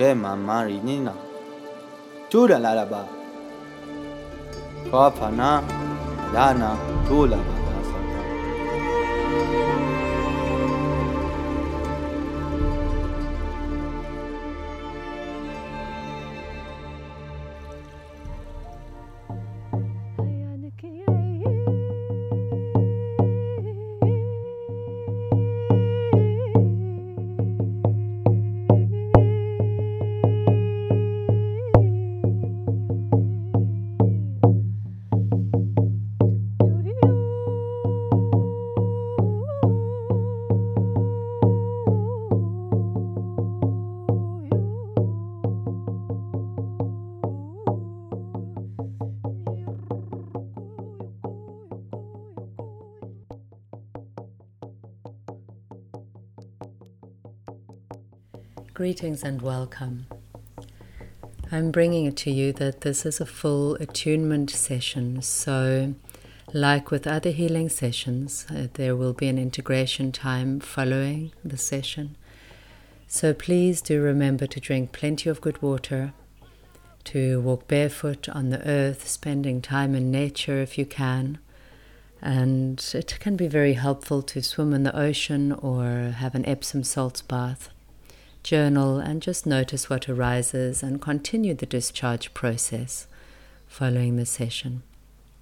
Gemma Marinina. Tula Lalaba. Kopana Lana Tulaba. Greetings and welcome. I'm bringing it to you that this is a full attunement session. So, like with other healing sessions, uh, there will be an integration time following the session. So, please do remember to drink plenty of good water, to walk barefoot on the earth, spending time in nature if you can. And it can be very helpful to swim in the ocean or have an Epsom salts bath journal, and just notice what arises and continue the discharge process following the session.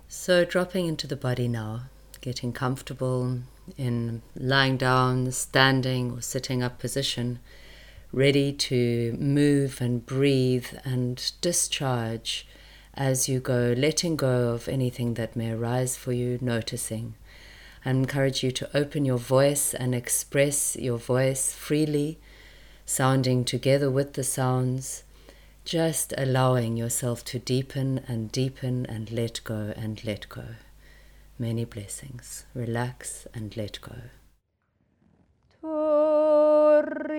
So, dropping into the body now, getting comfortable in lying down, standing, or sitting up position, ready to move and breathe and discharge as you go, letting go of anything that may arise for you, noticing. I encourage you to open your voice and express your voice freely sounding together with the sounds, just allowing yourself to deepen and deepen and let go and let go. Many blessings. Relax and let go. Oriam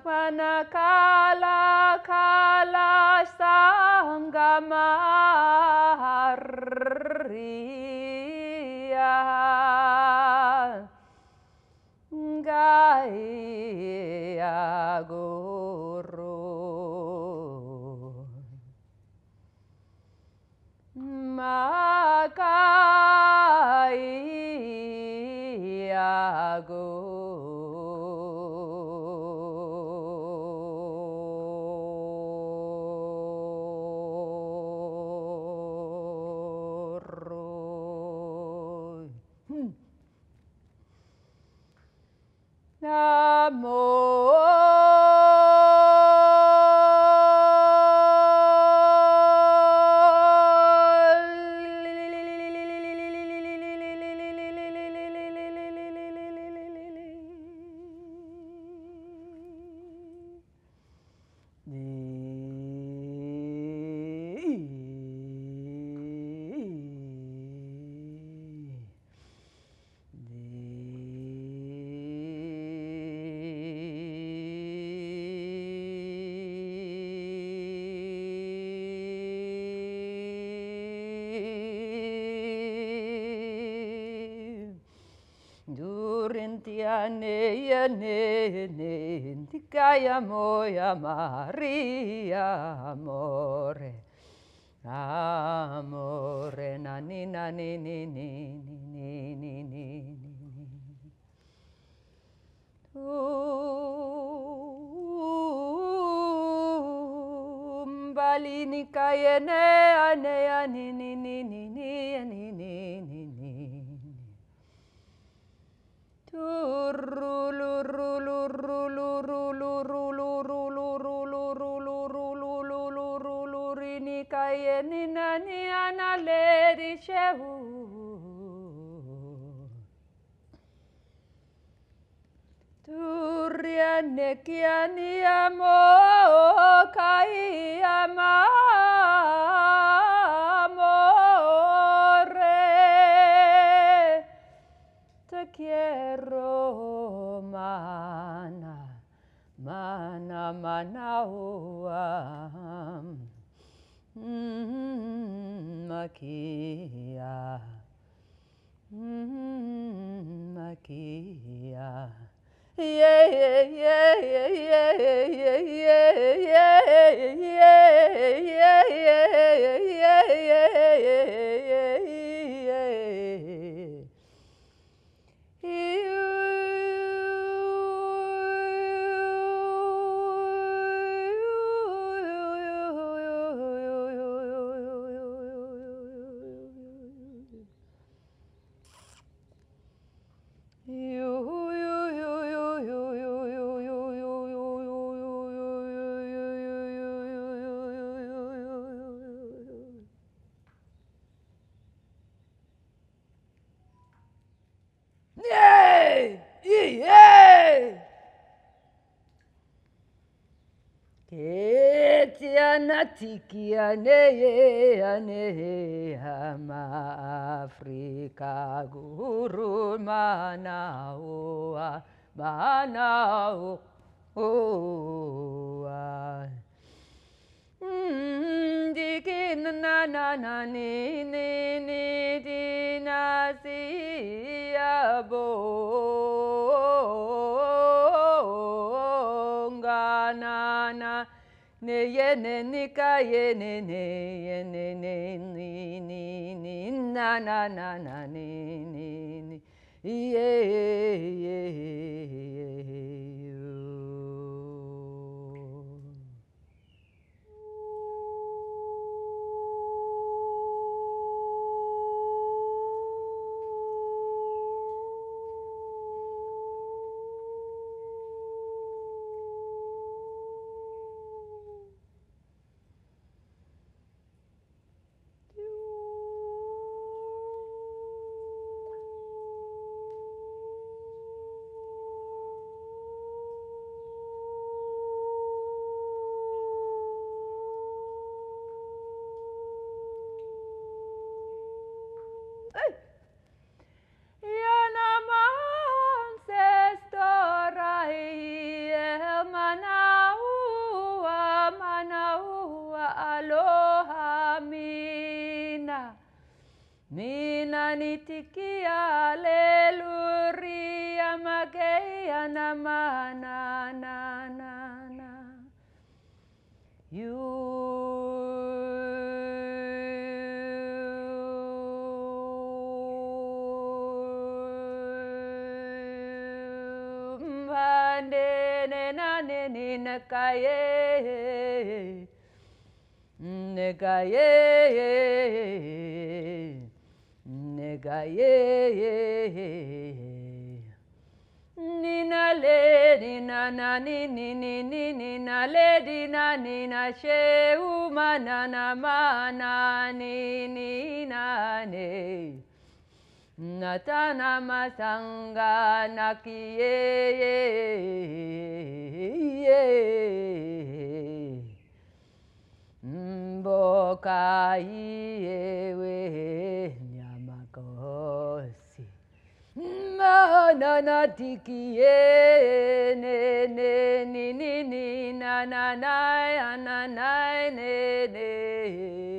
Kanavana kala kala sangamaria Gaia guru. Makaya guru amor. ja ne ja ne ne tika Maria more. Amore na ni na ni ni ni ni ni ni ni. Um balini kayene ane ani ni ni ni ni ni. Turrianekianiamo kaiamaa Quiero mana mana mana ua mm, makia mm, makia yeah yeah yeah yeah yeah yeah yeah yeah yeah yeah yeah yeah Ketiana tikiane ane ama Afrika. Guru manaua manaua mm, Dikin na na na ni ni ne ye ne ni ka ye ne ne ye ne ne ni ni ni na na na na ni. Ni ni ye ye ye Itikia aleluia mageia na na na na. You nekaye nekaye She umana na mana ni ni na nane. Natana masanga nakiye. Mboka iye na na tiki ye eh, eh, ne ne ni ni ni na na na na na ne ne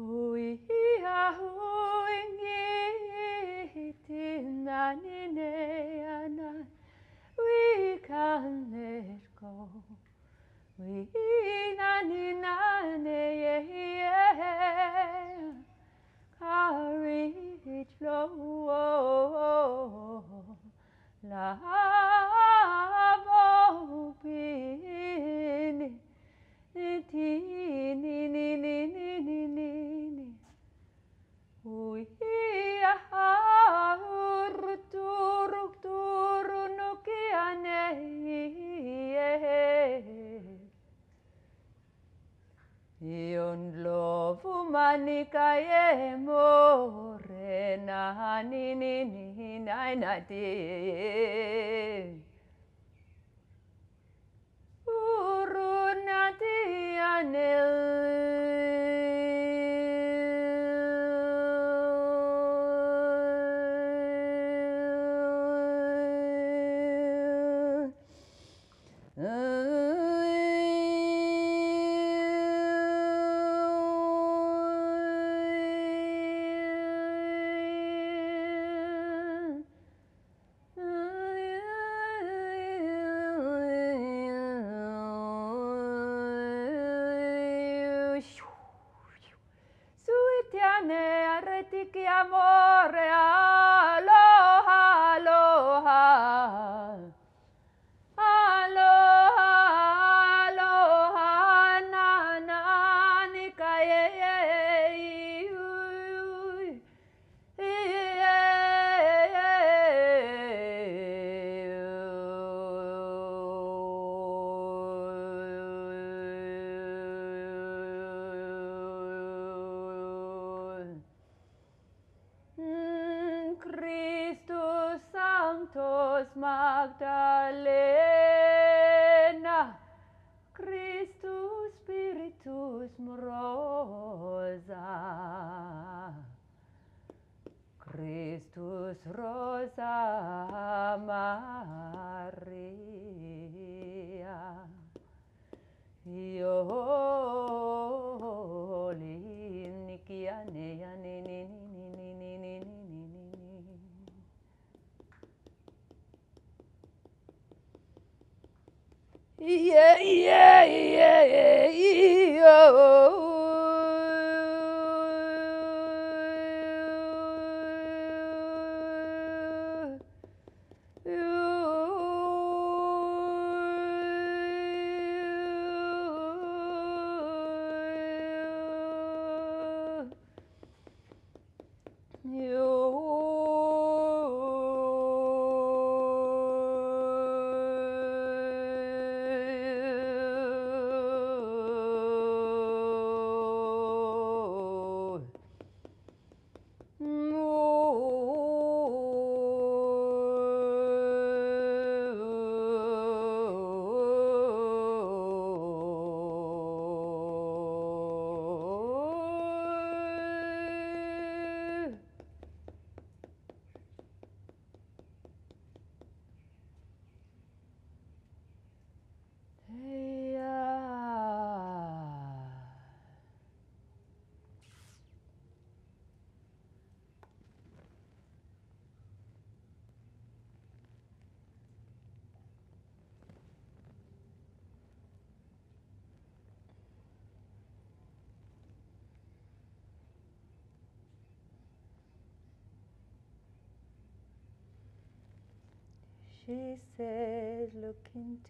Ooh. nikaye more. Na ni ni ni na na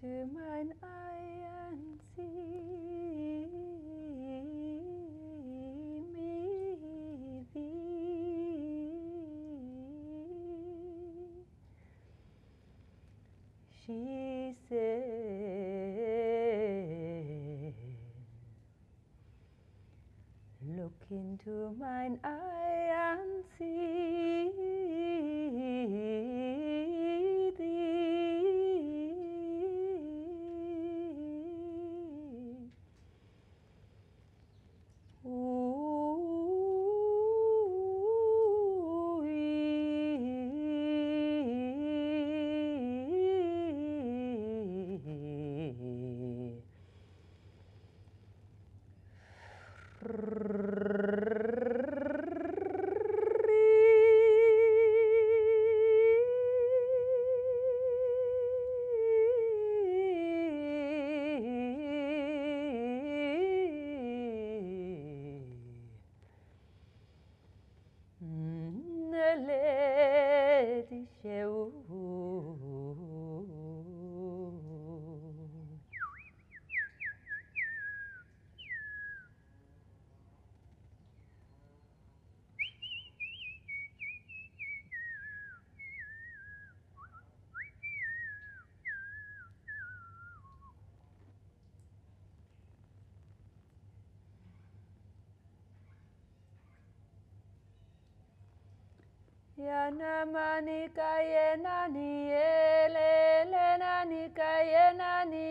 Bitte mein and see me, wie. She said, Look into mine eyes. Yanamani kayenani elelelani kayenani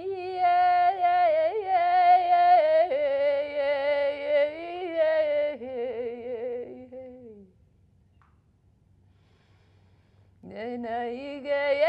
Nena ige Nana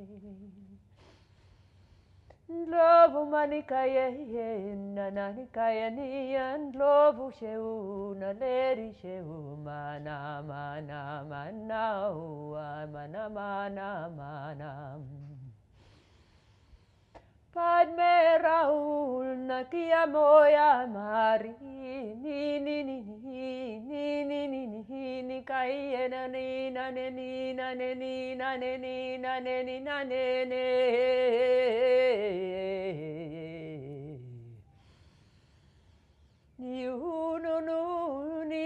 Ndlovu manikaye ye nananikaye niya ndlovu sheu naleri sheu mana mana mana mana mana mana Padme Raul nakia moya mari ni ni ni ni ni ni ni ni ni kai na ni na ne ni na ne ni na ne ni na ne ni na ne ne. Ni uno no ni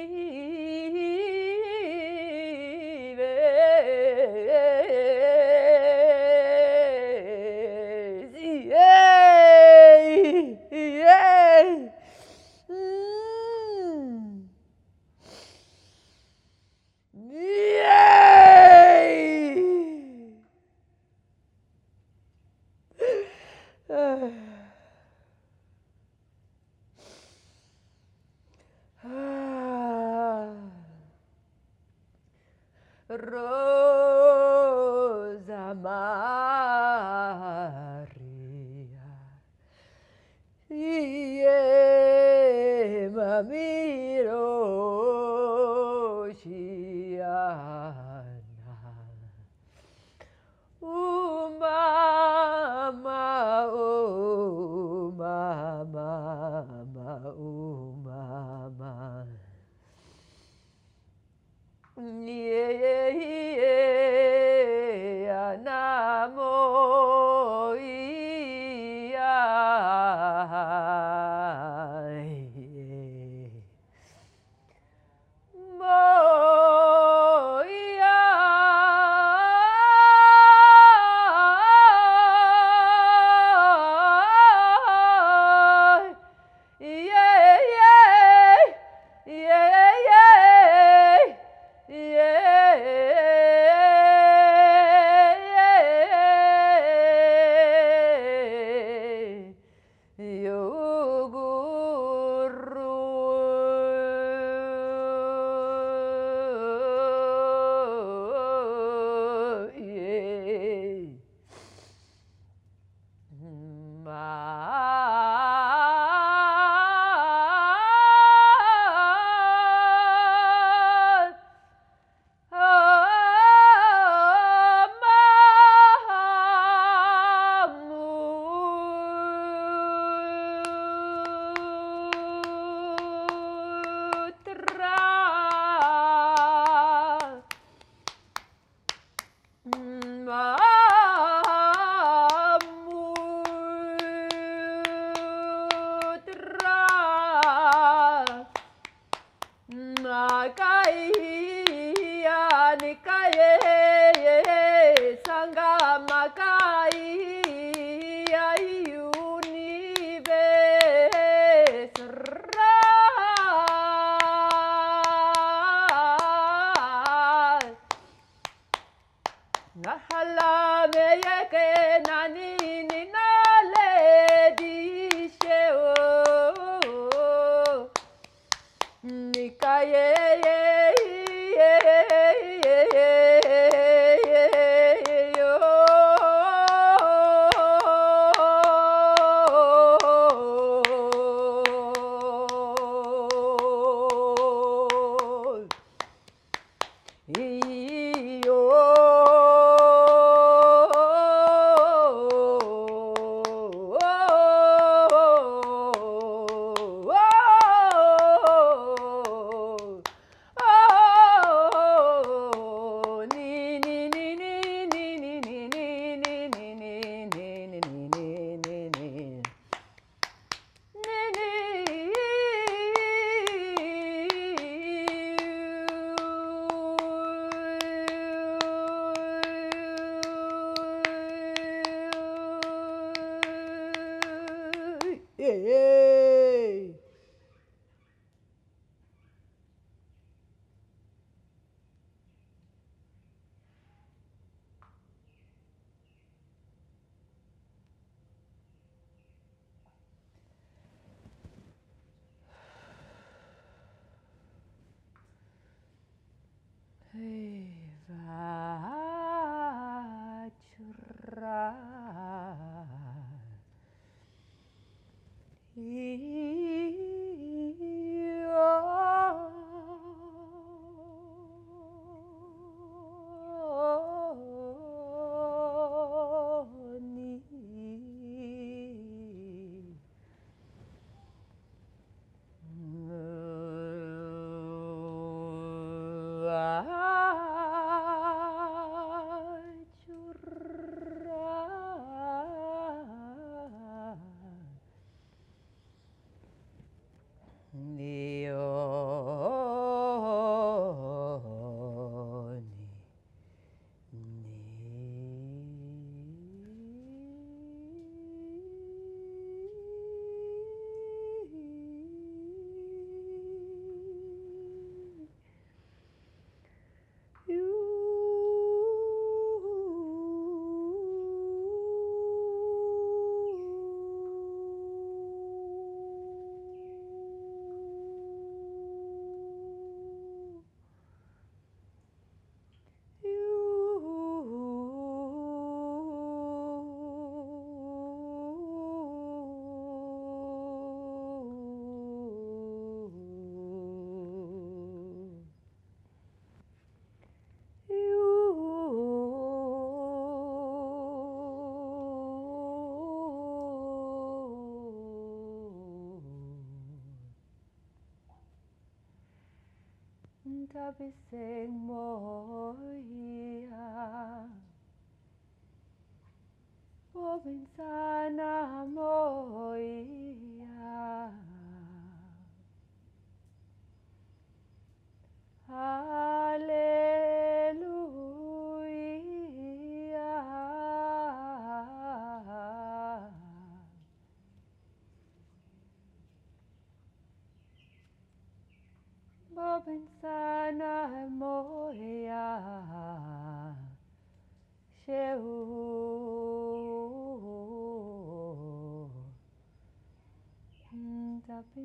everything more.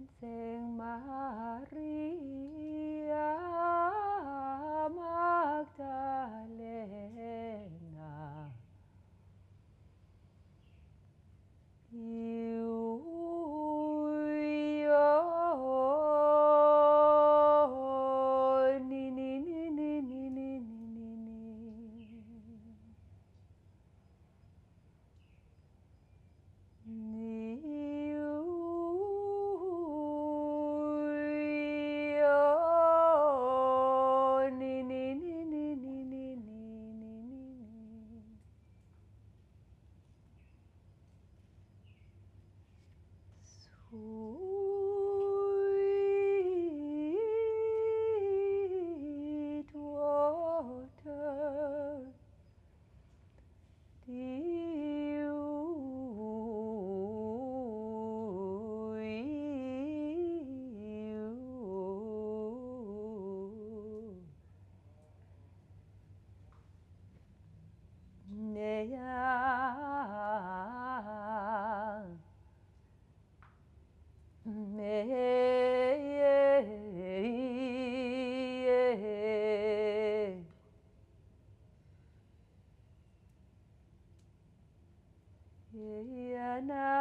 dizer marula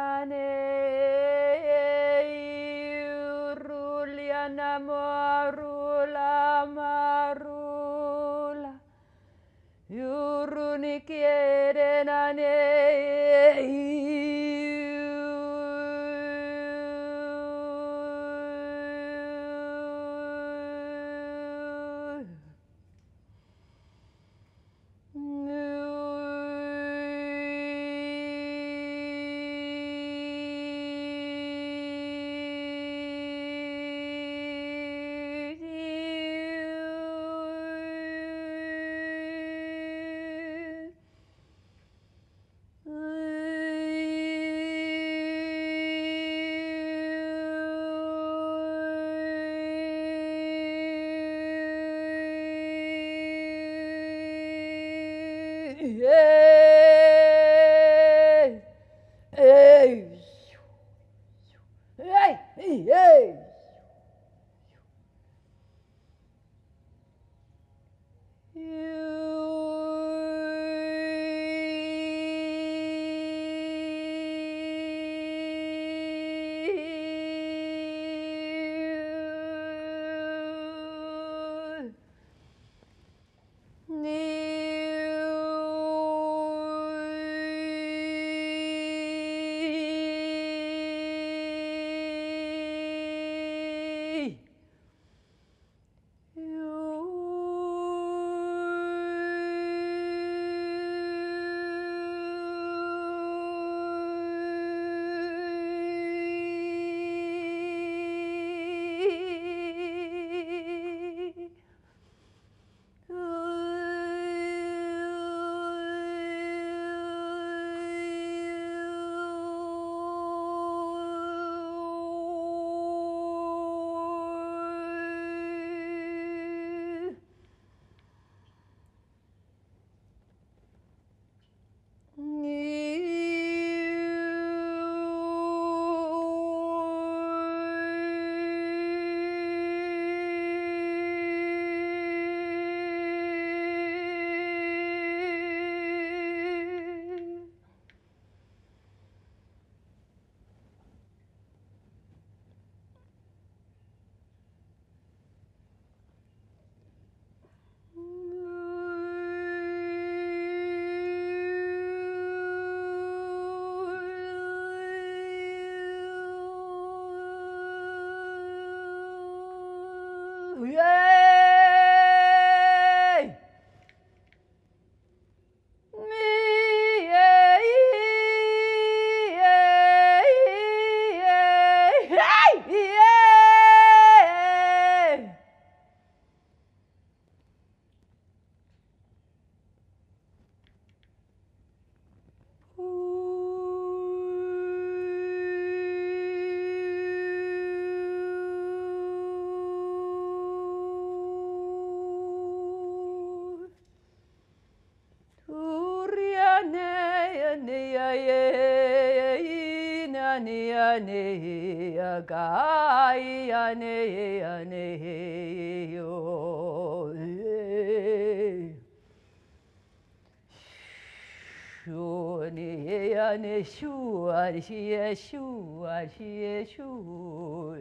Shua, shua, shua, shua, shua.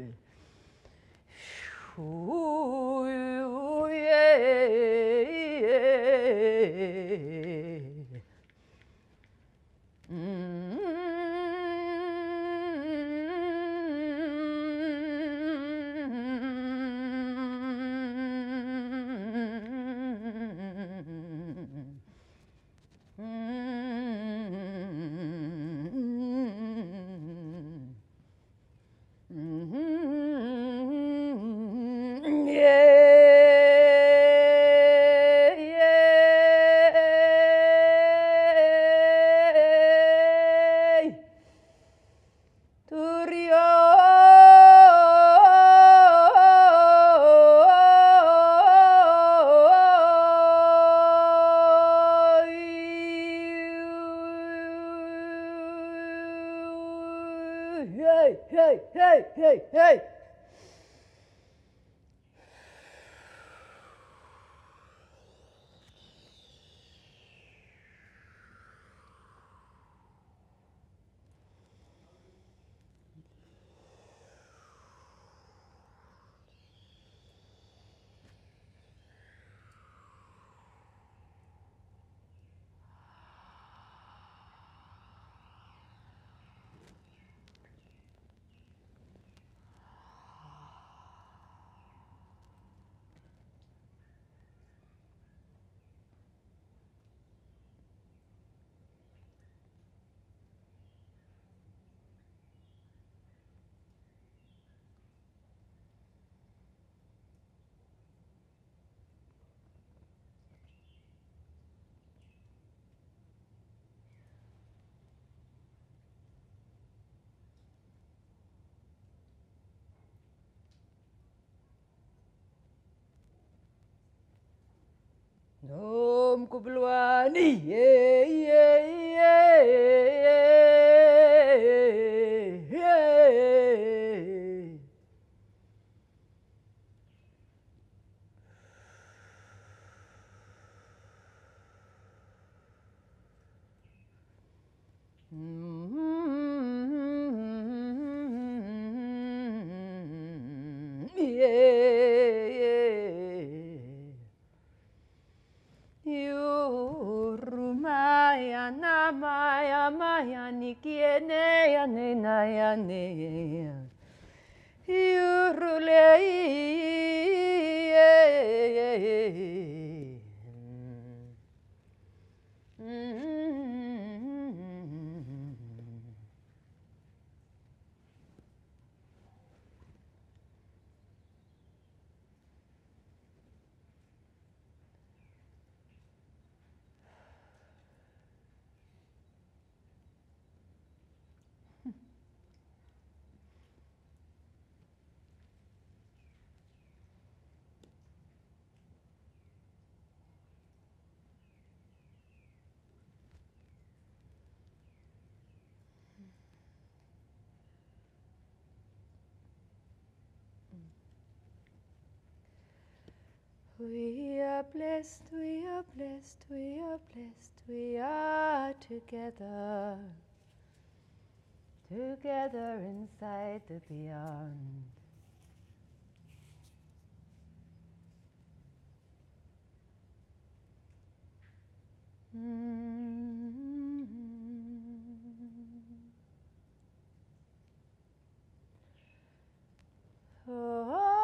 Ooh, yeah. Yeah, Nom kupluani, yeah, yeah, yeah, yeah. Mm, Yeah, yeah. Yurumaya namaya maya nikiene ya nena ya ne Yurule We are blessed, we are blessed, we are blessed, we are together. Together inside the beyond. Mm. Holy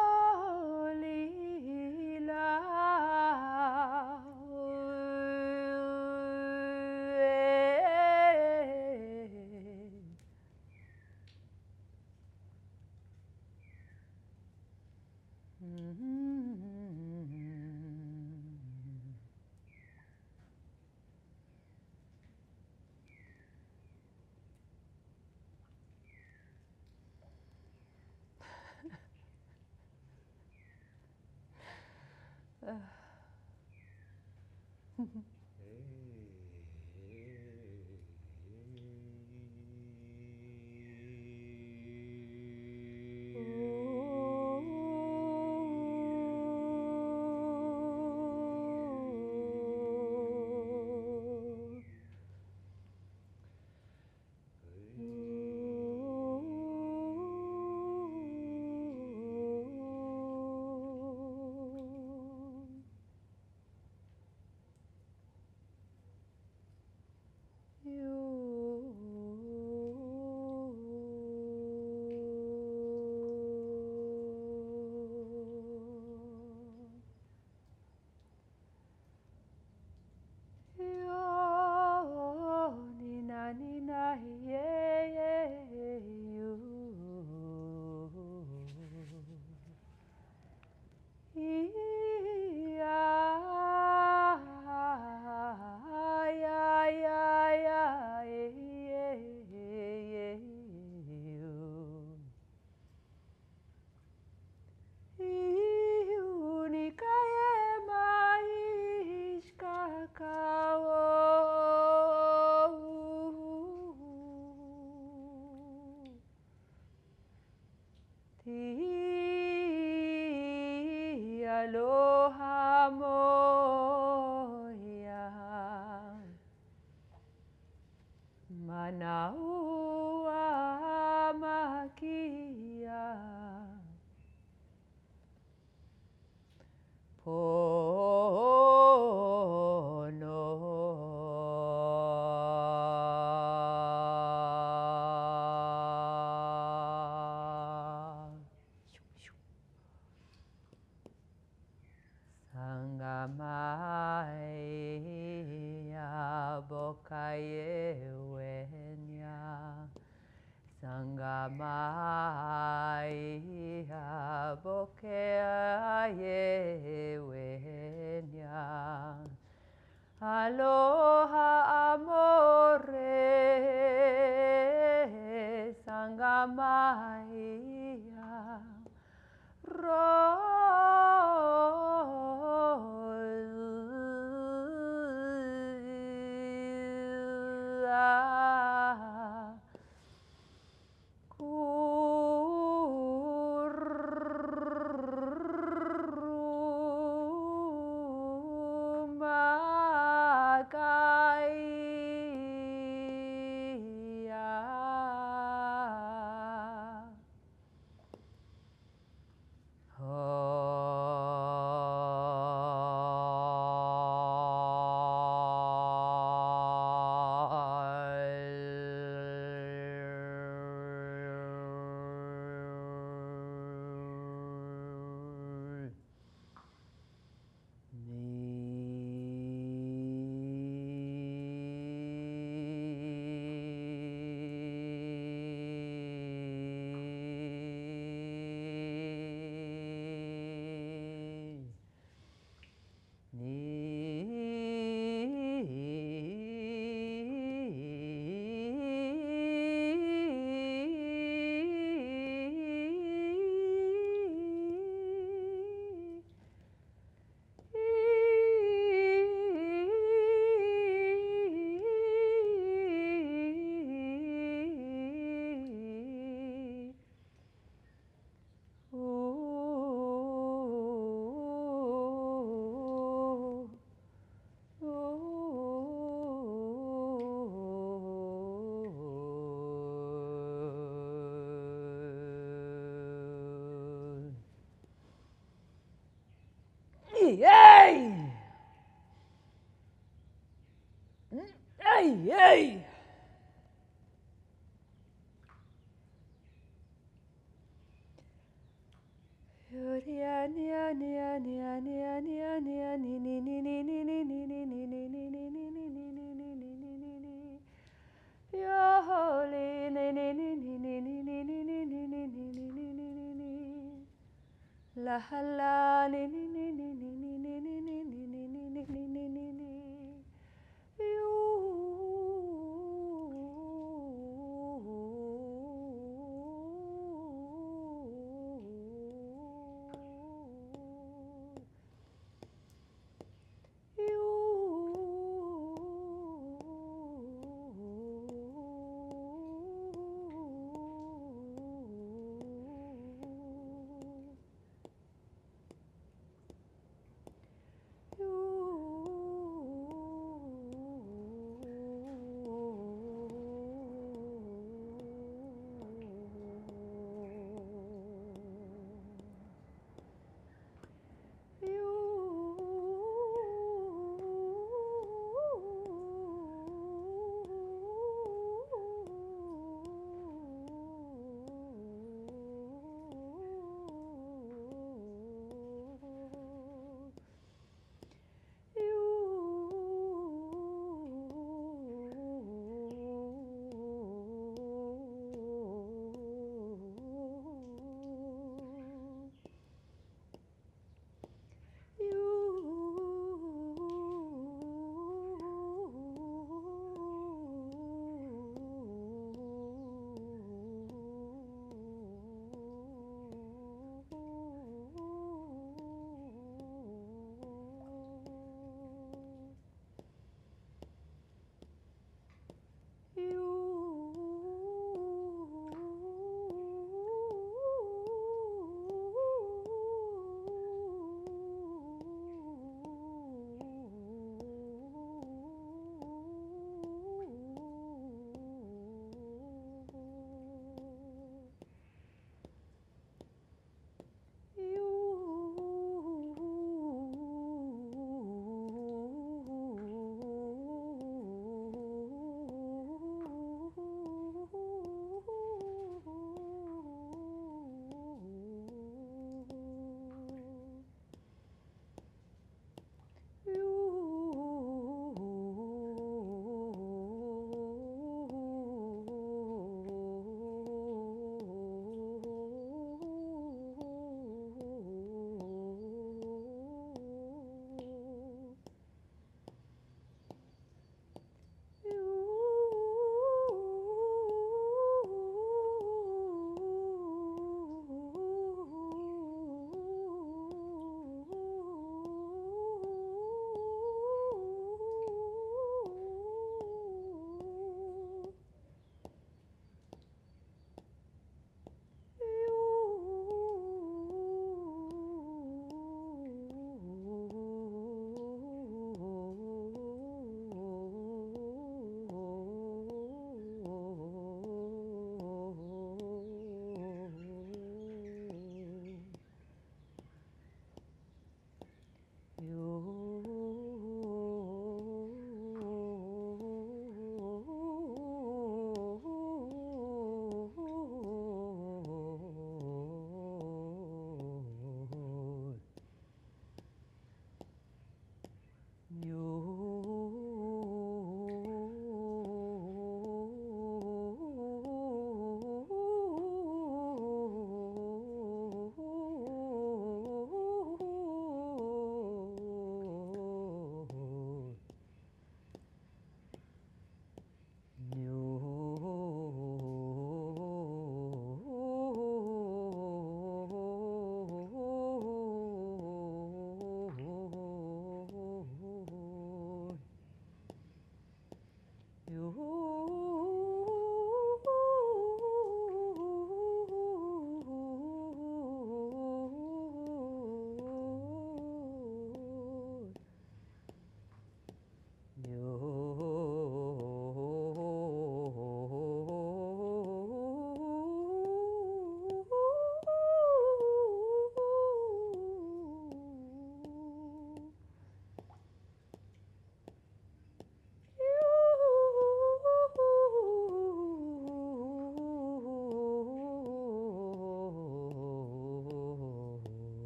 my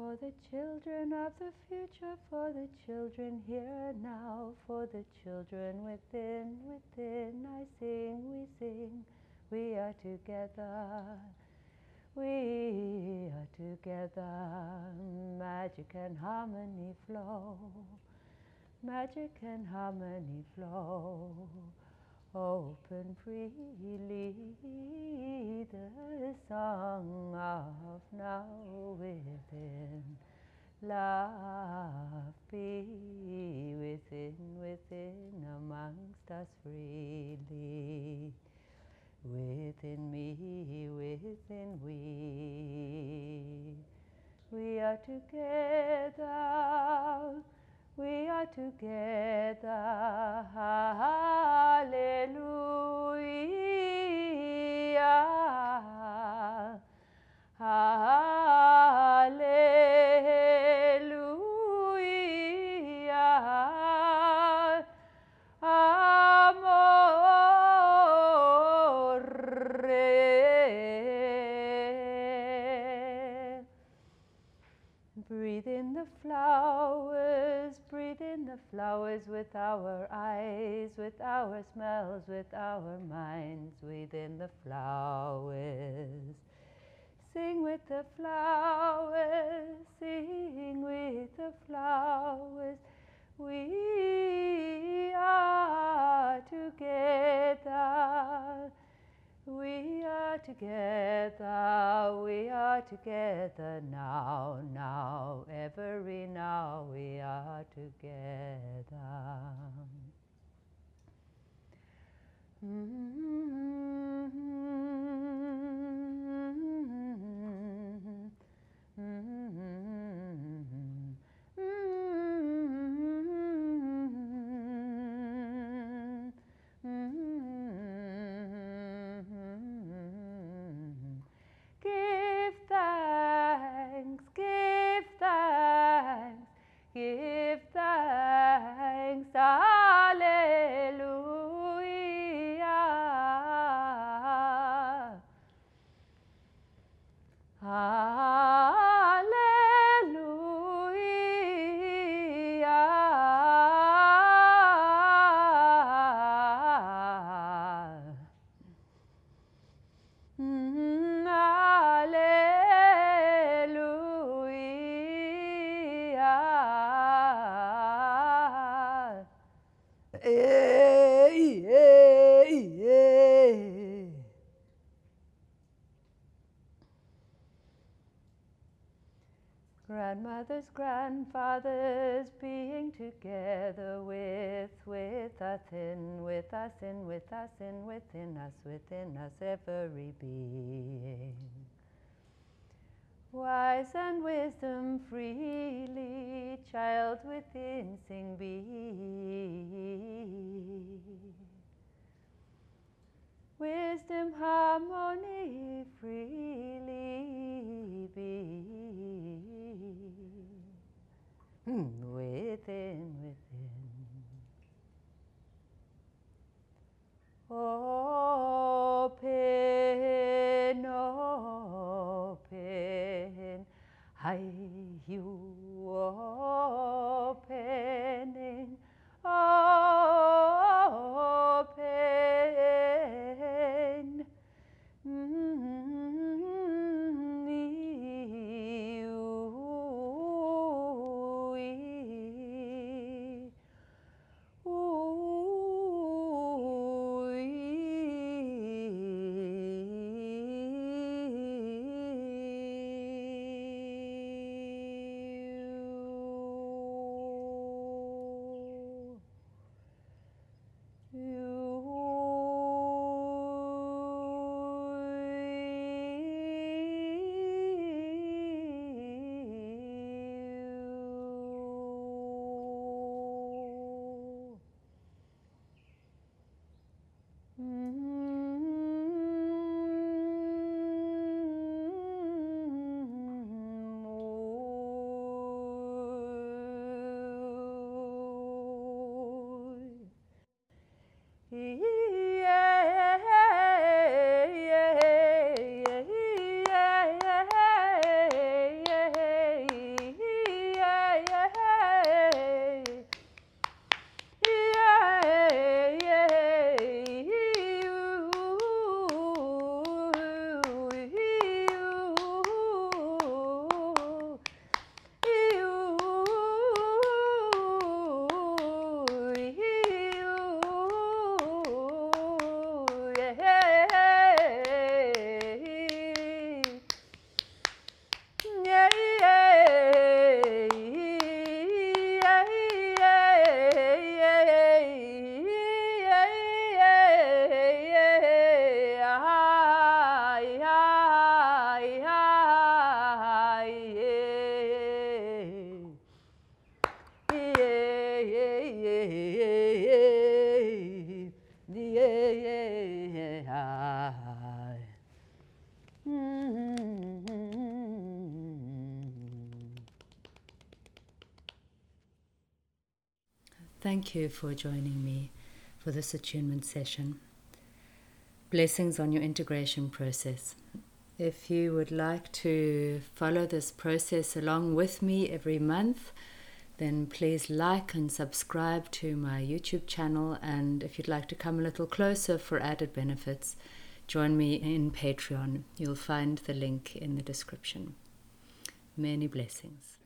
For the children of the future, for the children here and now, for the children within, within, I sing, we sing, we are together. We are together, magic and harmony flow, magic and harmony flow. Open freely the song of now within. Love be within, within, amongst us freely. Within me, within we. We are together we are together. Hallelujah. Hallelujah. The flowers, with our eyes, with our smells, with our minds, within the flowers. Sing with the flowers, sing with the flowers. We are together. We are together, we are together now, now, every now we are together. Give Hmm, Thank you for joining me for this attunement session. Blessings on your integration process. If you would like to follow this process along with me every month, then please like and subscribe to my YouTube channel. And if you'd like to come a little closer for added benefits, join me in Patreon. You'll find the link in the description. Many blessings.